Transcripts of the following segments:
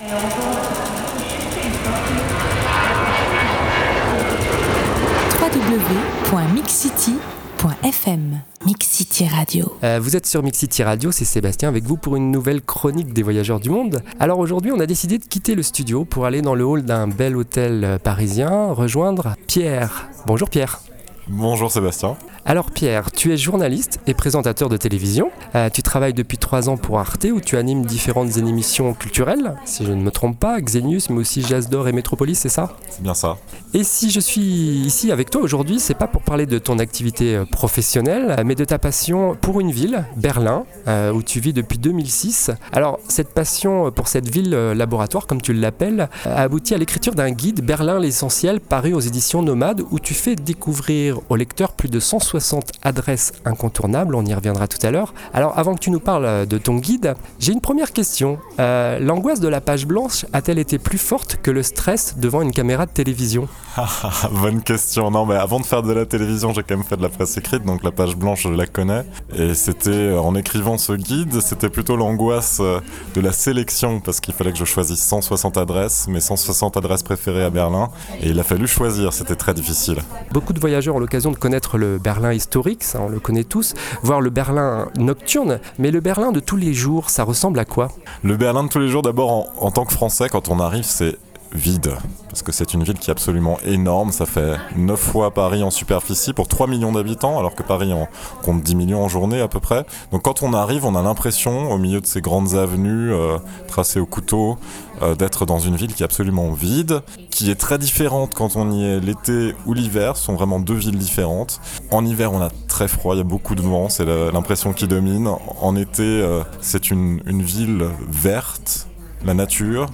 www.mixcity.fm Mixcity Radio. Euh, vous êtes sur Mixcity Radio, c'est Sébastien avec vous pour une nouvelle chronique des voyageurs du monde. Alors aujourd'hui, on a décidé de quitter le studio pour aller dans le hall d'un bel hôtel euh, parisien rejoindre Pierre. Bonjour Pierre. Bonjour Sébastien. Alors Pierre, tu es journaliste et présentateur de télévision. Euh, tu travailles depuis trois ans pour Arte où tu animes différentes émissions culturelles, si je ne me trompe pas, Xenius, mais aussi Jazz d'Or et Métropolis, c'est ça? C'est bien ça. Et si je suis ici avec toi aujourd'hui, c'est pas pour parler de ton activité euh, professionnelle, mais de ta passion pour une ville, Berlin, euh, où tu vis depuis 2006. Alors cette passion pour cette ville laboratoire, comme tu l'appelles, a abouti à l'écriture d'un guide Berlin l'essentiel paru aux éditions Nomades, où tu fais découvrir aux lecteurs plus de 160 60 adresses incontournables, on y reviendra tout à l'heure. Alors avant que tu nous parles euh, de ton guide, j'ai une première question. Euh, l'angoisse de la page blanche a-t-elle été plus forte que le stress devant une caméra de télévision? Bonne question. Non, mais avant de faire de la télévision, j'ai quand même fait de la presse écrite, donc la page blanche, je la connais. Et c'était, euh, en écrivant ce guide, c'était plutôt l'angoisse de la sélection, parce qu'il fallait que je choisisse 160 adresses, mes 160 adresses préférées à Berlin. Et il a fallu choisir, c'était très difficile. Beaucoup de voyageurs ont l'occasion de connaître le Berlin Berlin historique, ça on le connaît tous, voir le Berlin nocturne, mais le Berlin de tous les jours, ça ressemble à quoi? Le Berlin de tous les jours, d'abord en, en tant que Français, quand on arrive, c'est vide. Parce que c'est une ville qui est absolument énorme. Ça fait 9 fois Paris en superficie pour 3 millions d'habitants, alors que Paris en compte 10 millions en journée à peu près. Donc quand on arrive, on a l'impression, au milieu de ces grandes avenues euh, tracées au couteau, euh, d'être dans une ville qui est absolument vide, qui est très différente quand on y est l'été ou l'hiver. Ce sont vraiment deux villes différentes. En hiver, on a très froid, il y a beaucoup de vent, c'est l'impression qui domine. En été, euh, c'est une, une ville verte, la nature,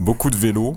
beaucoup de vélos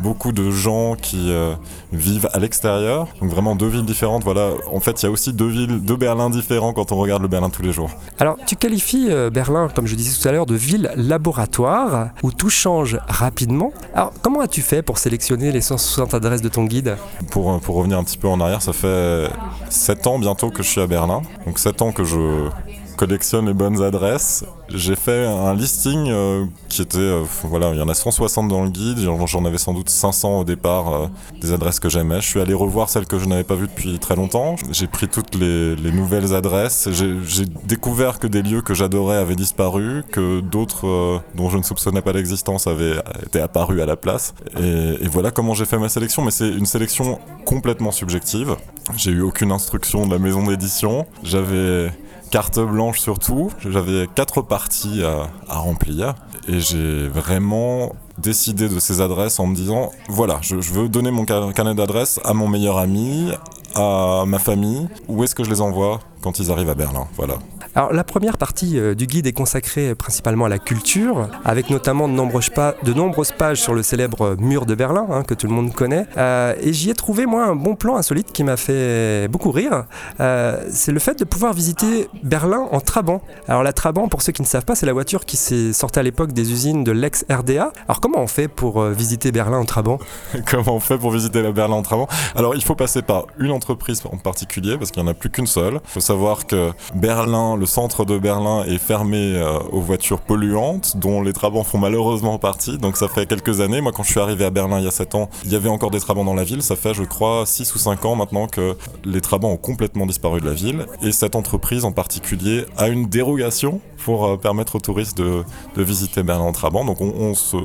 beaucoup de gens qui euh, vivent à l'extérieur. Donc vraiment deux villes différentes. Voilà, en fait, il y a aussi deux villes, deux Berlin différents quand on regarde le Berlin tous les jours. Alors, tu qualifies euh, Berlin, comme je disais tout à l'heure, de ville laboratoire où tout change rapidement. Alors, comment as-tu fait pour sélectionner les 160 adresses de ton guide? Pour, euh, pour revenir un petit peu en arrière, ça fait 7 ans bientôt que je suis à Berlin. Donc 7 ans que je collectionne les bonnes adresses. J'ai fait un listing euh, qui était, euh, voilà, il y en a 160 dans le guide, j'en avais sans doute 500 au départ euh, des adresses que j'aimais. Je suis allé revoir celles que je n'avais pas vues depuis très longtemps. J'ai pris toutes les, nouvelles adresses. J'ai découvert que des lieux que j'adorais avaient disparu, que d'autres dont je ne soupçonnais pas l'existence avaient été apparus à la place. Et, et voilà comment j'ai fait ma sélection. Mais c'est une sélection complètement subjective. J'ai eu aucune instruction de la maison d'édition. J'avais carte blanche surtout. J'avais quatre parties à, remplir et j'ai vraiment décidé de ces adresses en me disant voilà, je, je veux donner mon carnet d'adresses à mon meilleur ami, à ma famille. Où est-ce que je les envoie quand ils arrivent à Berlin? Voilà. Alors la première partie euh, du guide est consacrée principalement à la culture, avec notamment de nombreuses, de nombreuses pages sur le célèbre mur de Berlin, hein, que tout le monde connaît. Euh, et j'y ai trouvé moi un bon plan insolite qui m'a fait beaucoup rire. Euh, c'est le fait de pouvoir visiter Berlin en Trabant. Alors la Trabant, pour ceux qui ne savent pas, c'est la voiture qui s'est sortie à l'époque des usines de l'ex-RDA. Alors comment on fait pour visiter Berlin en Trabant? Comment on fait pour visiter la Berlin en Trabant? Alors il faut passer par une entreprise en particulier, parce qu'il n'y en a plus qu'une seule. Il faut savoir que Berlin, le centre de Berlin est fermé euh, aux voitures polluantes, dont les trabants font malheureusement partie. Donc ça fait quelques années. Moi, quand je suis arrivé à Berlin il y a 7 ans, il y avait encore des trabants dans la ville. Ça fait, je crois, 6 ou 5 ans maintenant que les trabants ont complètement disparu de la ville. Et cette entreprise en particulier a une dérogation pour euh, permettre aux touristes de, visiter Berlin en trabant. Donc on, se,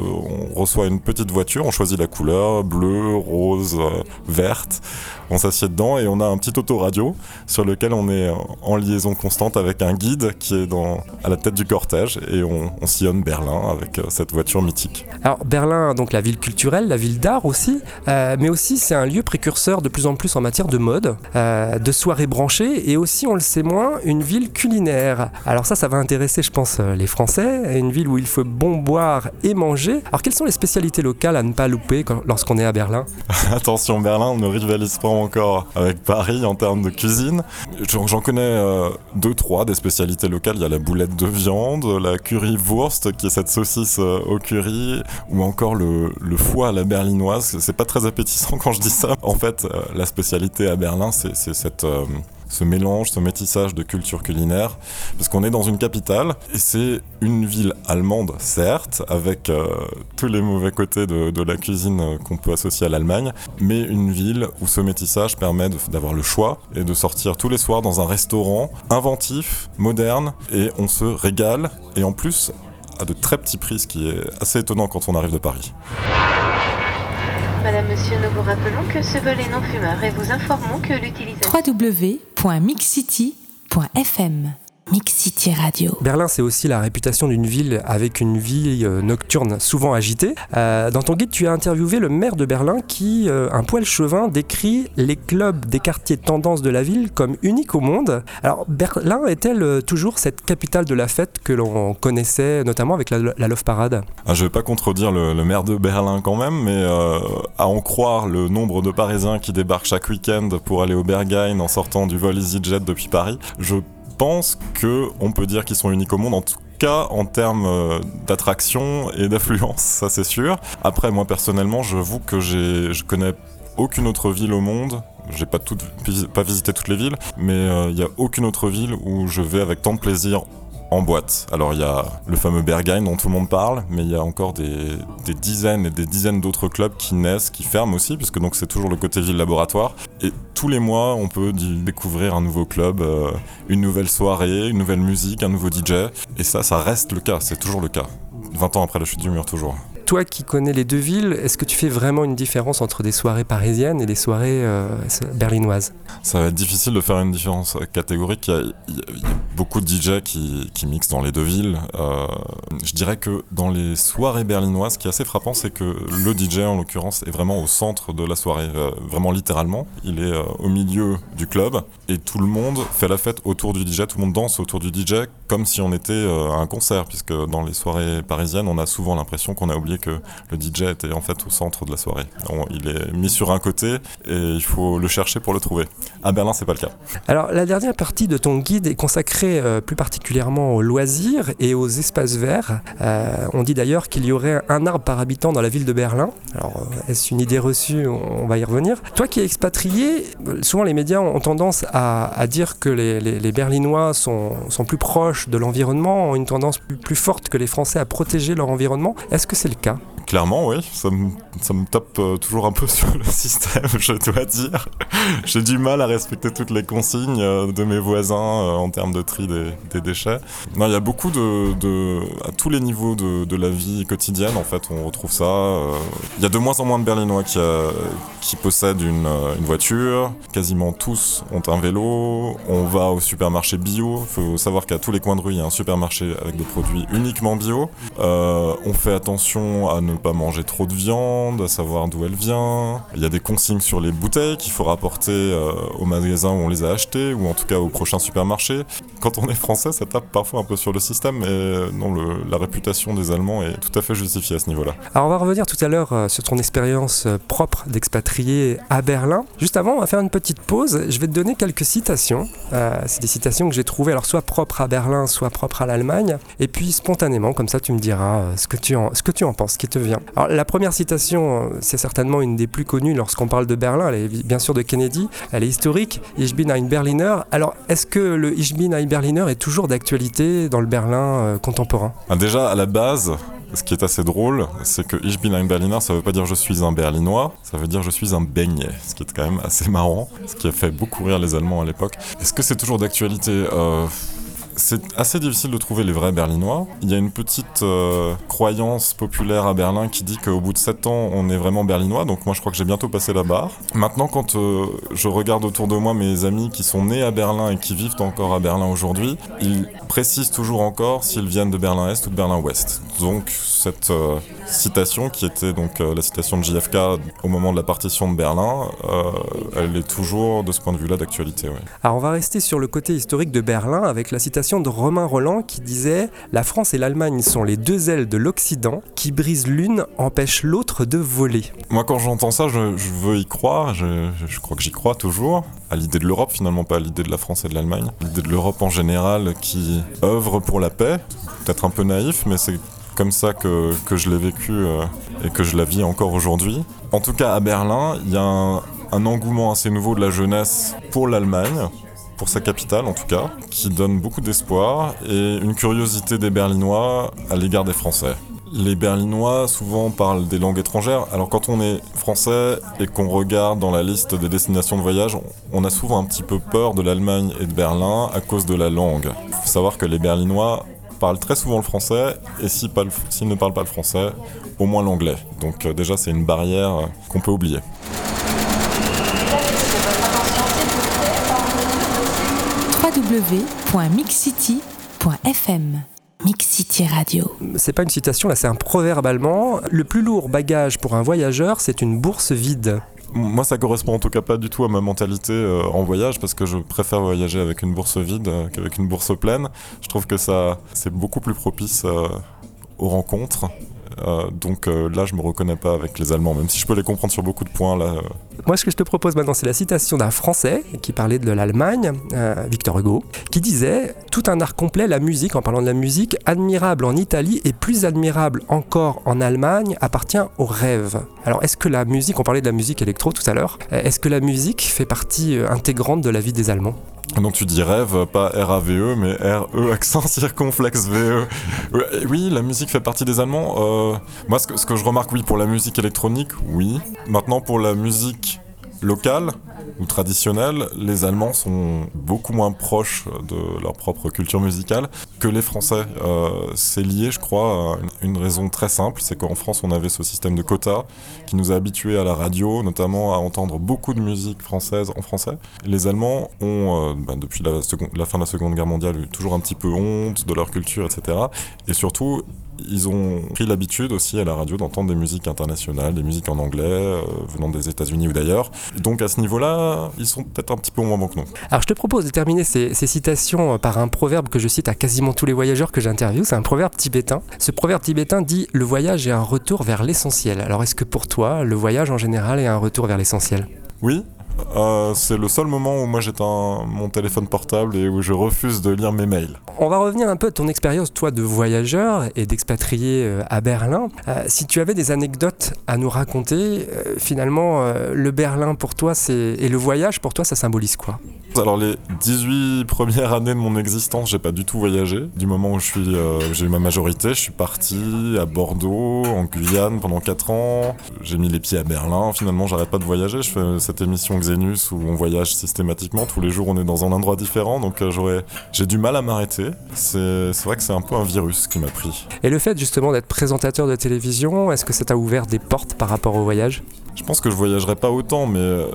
reçoit une petite voiture, on choisit la couleur, bleu, rose, euh, verte. On s'assied dedans et on a un petit autoradio sur lequel on est en liaison constante avec un guide qui est dans, à la tête du cortège et on, sillonne Berlin avec euh, cette voiture mythique. Alors Berlin, donc la ville culturelle, la ville d'art aussi, euh, mais aussi c'est un lieu précurseur de plus en plus en matière de mode, euh, de soirées branchées et aussi, on le sait moins, une ville culinaire. Alors ça, ça va intéresser, je pense, les Français, une ville où il faut bon boire et manger. Alors quelles sont les spécialités locales à ne pas louper lorsqu'on est à Berlin? Attention, Berlin, ne rivalise pas encore avec Paris en termes de cuisine. J'en connais deux, trois des spécialités locales, il y a la boulette de viande, la currywurst, qui est cette saucisse euh, au curry, ou encore le, foie à la berlinoise. C'est pas très appétissant quand je dis ça. En fait, euh, la spécialité à Berlin, c'est cette... Ce mélange, ce métissage de culture culinaire, parce qu'on est dans une capitale, et c'est une ville allemande, certes, avec euh, tous les mauvais côtés de, la cuisine qu'on peut associer à l'Allemagne, mais une ville où ce métissage permet d'avoir le choix et de sortir tous les soirs dans un restaurant inventif, moderne, et on se régale, et en plus à de très petits prix, ce qui est assez étonnant quand on arrive de Paris. Madame, Monsieur, nous vous rappelons que ce vol est non fumeur et vous informons que l'utilisation... www.mixcity.fm Mix City Radio. Berlin, c'est aussi la réputation d'une ville avec une vie euh, nocturne souvent agitée. Euh, dans ton guide, tu as interviewé le maire de Berlin qui, euh, un poil chevin, décrit les clubs des quartiers de tendance de la ville comme uniques au monde. Alors, Berlin est-elle toujours cette capitale de la fête que l'on connaissait, notamment avec la, Love Parade? Ah, Je ne vais pas contredire le, maire de Berlin quand même, mais à en croire le nombre de Parisiens qui débarquent chaque week-end pour aller au Berghain en sortant du vol EasyJet depuis Paris, je pense qu'on peut dire qu'ils sont uniques au monde, en tout cas en termes euh, d'attraction et d'affluence, ça c'est sûr. Après, moi personnellement, j'avoue que je connais aucune autre ville au monde j'ai pas, pas visité toutes les villes, mais euh, il n'y a aucune autre ville où je vais avec tant de plaisir en boîte. Alors il y a le fameux Berghain dont tout le monde parle, mais il y a encore des, dizaines et des dizaines d'autres clubs qui naissent, qui ferment aussi, puisque donc c'est toujours le côté ville laboratoire. Et tous les mois, on peut découvrir un nouveau club, euh, une nouvelle soirée, une nouvelle musique, un nouveau DJ. Et ça, ça reste le cas, c'est toujours le cas. 20 ans après la chute du mur, toujours toi qui connais les deux villes, est-ce que tu fais vraiment une différence entre des soirées parisiennes et des soirées euh, berlinoises? Ça va être difficile de faire une différence catégorique. Il y a, beaucoup de DJ qui, mixent dans les deux villes. Euh, je dirais que dans les soirées berlinoises, ce qui est assez frappant, c'est que le DJ, en l'occurrence, est vraiment au centre de la soirée, euh, vraiment littéralement. Il est au milieu du club et tout le monde fait la fête autour du DJ, tout le monde danse autour du DJ comme si on était à un concert, puisque dans les soirées parisiennes, on a souvent l'impression qu'on a oublié que le DJ était en fait au centre de la soirée. il est mis sur un côté et il faut le chercher pour le trouver. À Berlin, c'est pas le cas. Alors, la dernière partie de ton guide est consacrée euh, plus particulièrement aux loisirs et aux espaces verts. Euh, on dit d'ailleurs qu'il y aurait un arbre par habitant dans la ville de Berlin. Alors, euh, est-ce une idée reçue? On va y revenir. Toi qui es expatrié, souvent les médias ont tendance à, dire que les, Berlinois sont, plus proches de l'environnement, ont une tendance plus forte que les Français à protéger leur environnement. Est-ce que c'est le cas? Clairement, oui, ça me, ça me tape toujours un peu sur le système, je dois dire. J'ai du mal à respecter toutes les consignes de mes voisins en termes de des, déchets. Non, il y a beaucoup de, à tous les niveaux de, la vie quotidienne, en fait, on retrouve ça. Il y a de moins en moins de Berlinois qui, qui possèdent une, une, voiture. Quasiment tous ont un vélo. On va au supermarché bio. Il faut savoir qu'à tous les coins de rue, il y a un supermarché avec des produits uniquement bio. on fait attention à ne pas manger trop de viande, à savoir d'où elle vient. Il y a des consignes sur les bouteilles qu'il faut rapporter euh, au magasin où on les a achetées, ou en tout cas au prochain supermarché. Quand on est français, ça tape parfois un peu sur le système, mais euh, non, la réputation des Allemands est tout à fait justifiée à ce niveau-là. Alors on va revenir tout à l'heure euh, sur ton expérience propre d'expatrié à Berlin. Juste avant, on va faire une petite pause. Je vais te donner quelques citations. C'est des citations que j'ai trouvées, alors soit propres à Berlin, soit propres à l'Allemagne. Et puis spontanément, comme ça, tu me diras ce que tu en, ce que tu en penses ce qui te vient. Alors, la première citation, euh, c'est certainement une des plus connues lorsqu'on parle de Berlin. Elle est bien sûr de Kennedy. Elle est historique. Ich bin ein Berliner. Alors, est-ce que le Ich bin ein Berliner est toujours d'actualité dans le Berlin euh, contemporain ah, Déjà, à la base, ce qui est assez drôle, c'est que Ich bin ein Berliner, ça veut pas dire je suis un Berlinois, ça veut dire je suis un beignet, ce qui est quand même assez marrant, ce qui a fait beaucoup rire les Allemands à l'époque. Est-ce que c'est toujours d'actualité euh, c'est assez difficile de trouver les vrais Berlinois. Il y a une petite euh, croyance populaire à Berlin qui dit qu'au bout de 7 ans, on est vraiment Berlinois. Donc moi, je crois que j'ai bientôt passé la barre. Maintenant, quand euh, je regarde autour de moi mes amis qui sont nés à Berlin et qui vivent encore à Berlin aujourd'hui, ils précisent toujours encore s'ils viennent de Berlin-Est ou de Berlin-Ouest. Donc cette euh, citation, qui était donc la citation de JFK au moment de la partition de Berlin, elle est toujours de ce point de vue-là d'actualité. Alors on va rester sur le côté historique de Berlin avec la citation de Romain Roland qui disait La France et l'Allemagne sont les deux ailes de l'Occident qui brisent l'une, empêchent l'autre de voler. Moi, quand j'entends ça, je, veux y croire. Je, je crois que j'y crois toujours. À l'idée de l'Europe, finalement, pas à l'idée de la France et de l'Allemagne. L'idée de l'Europe en général qui œuvre pour la paix. Peut-être un peu naïf, mais c'est comme ça que, que je l'ai vécu euh, et que je la vis encore aujourd'hui. En tout cas, à Berlin, il y a un, un engouement assez nouveau de la jeunesse pour l'Allemagne pour sa capitale en tout cas, qui donne beaucoup d'espoir et une curiosité des Berlinois à l'égard des Français. Les Berlinois souvent parlent des langues étrangères. Alors quand on est français et qu'on regarde dans la liste des destinations de voyage, on a souvent un petit peu peur de l'Allemagne et de Berlin à cause de la langue. Il faut savoir que les Berlinois parlent très souvent le français et s'ils ne parlent pas le français, au moins l'anglais. Donc euh, déjà c'est une barrière euh, qu'on peut oublier. www.mixcity.fm Mix City Radio. C'est pas une citation, là c'est un proverbe allemand. Le plus lourd bagage pour un voyageur, c'est une bourse vide. Moi, ça correspond en tout cas pas du tout à ma mentalité euh, en voyage parce que je préfère voyager avec une bourse vide euh, qu'avec une bourse pleine. Je trouve que ça, c'est beaucoup plus propice euh, aux rencontres euh, donc euh, là, je me reconnais pas avec les Allemands, même si je peux les comprendre sur beaucoup de points. Là, euh. Moi, ce que je te propose maintenant, c'est la citation d'un Français qui parlait de l'Allemagne, Victor Hugo, qui disait Tout un art complet, la musique, en parlant de la musique, admirable en Italie et plus admirable encore en Allemagne, appartient au rêve. Alors, est-ce que la musique, on parlait de la musique électro tout à l'heure, est-ce que la musique fait partie intégrante de la vie des Allemands? Donc tu dis rêve, pas R-A-V-E, mais R-E accent circonflexe V-E. Oui, la musique fait partie des Allemands. Euh, moi, ce que je remarque, oui, pour la musique électronique, oui. Maintenant, pour la musique locale, ou traditionnels, les Allemands sont beaucoup moins proches de leur propre culture musicale que les Français. Euh, c'est lié, je crois, à une raison très simple, c'est qu'en France, on avait ce système de quotas qui nous a habitués à la radio, notamment à entendre beaucoup de musique française en français. Les Allemands ont, euh, bah, depuis la, la, fin de la Seconde Guerre mondiale, eu toujours un petit peu honte de leur culture, etc. Et surtout, ils ont pris l'habitude aussi à la radio d'entendre des musiques internationales, des musiques en anglais, euh, venant des États-Unis ou d'ailleurs. Donc à ce niveau-là, ils sont peut-être un petit peu moins bons que nous. Alors je te propose de terminer ces, citations par un proverbe que je cite à quasiment tous les voyageurs que j'interviewe. C'est un proverbe tibétain. Ce proverbe tibétain dit Le voyage est un retour vers l'essentiel. Alors est-ce que pour toi, le voyage en général est un retour vers l'essentiel? Oui, euh, c'est le seul moment où moi j'éteins mon téléphone portable et où je refuse de lire mes mails. On va revenir un peu à ton expérience, toi, de voyageur et d'expatrié euh, à Berlin. Euh, si tu avais des anecdotes à nous raconter, finalement, le Berlin pour toi c'est et le voyage pour toi, ça symbolise quoi? Alors les 18 premières années de mon existence, j'ai pas du tout voyagé. Du moment où je suis, j'ai eu ma majorité, je suis parti à Bordeaux, en Guyane pendant 4 ans. J'ai mis les pieds à Berlin. Finalement, j'arrête pas de voyager. Je fais cette émission Xenus où on voyage systématiquement. Tous les jours, on est dans un endroit différent. Donc euh, j'aurais, j'ai du mal à m'arrêter. C'est, vrai que c'est un peu un virus qui m'a pris. Et le fait justement d'être présentateur de télévision, est-ce que ça t'a ouvert des portes par rapport au voyage? Je pense que je voyagerai pas autant, mais euh,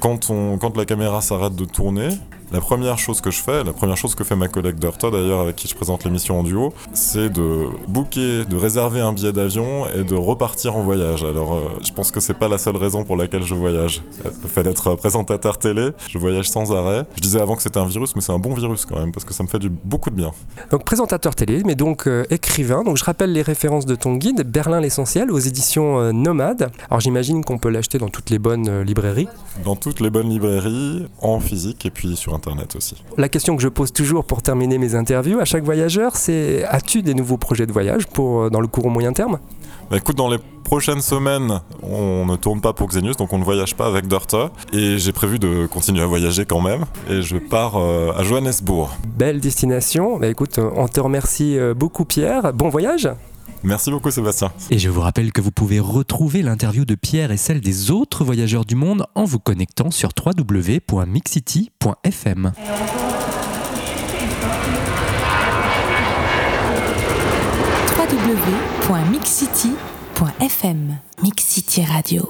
quand, on, quand la caméra s'arrête de tourner, 네. La première chose que je fais, la première chose que fait ma collègue Dorta d'ailleurs avec qui je présente l'émission en duo, c'est de booker, de réserver un billet d'avion et de repartir en voyage. Alors euh, je pense que c'est pas la seule raison pour laquelle je voyage. Le fait d'être présentateur télé, je voyage sans arrêt. Je disais avant que c'était un virus, mais c'est un bon virus quand même parce que ça me fait du, beaucoup de bien. Donc présentateur télé, mais donc euh, écrivain. Donc je rappelle les références de ton guide, Berlin l'essentiel, aux éditions euh, Nomade. Alors j'imagine qu'on peut l'acheter dans toutes les bonnes librairies. Dans toutes les bonnes librairies, en physique et puis sur Internet aussi. La question que je pose toujours pour terminer mes interviews à chaque voyageur, c'est as-tu des nouveaux projets de voyage pour, euh, dans le court ou moyen terme? Bah écoute, dans les prochaines semaines, on ne tourne pas pour Xenius, donc on ne voyage pas avec Dorta. Et j'ai prévu de continuer à voyager quand même. Et je pars euh, à Johannesburg. Belle destination. Bah écoute, on te remercie euh, beaucoup Pierre. Bon voyage Merci beaucoup Sébastien. Et je vous rappelle que vous pouvez retrouver l'interview de Pierre et celle des autres voyageurs du monde en vous connectant sur www.mixcity.fm. www.mixcity.fm Mix City Radio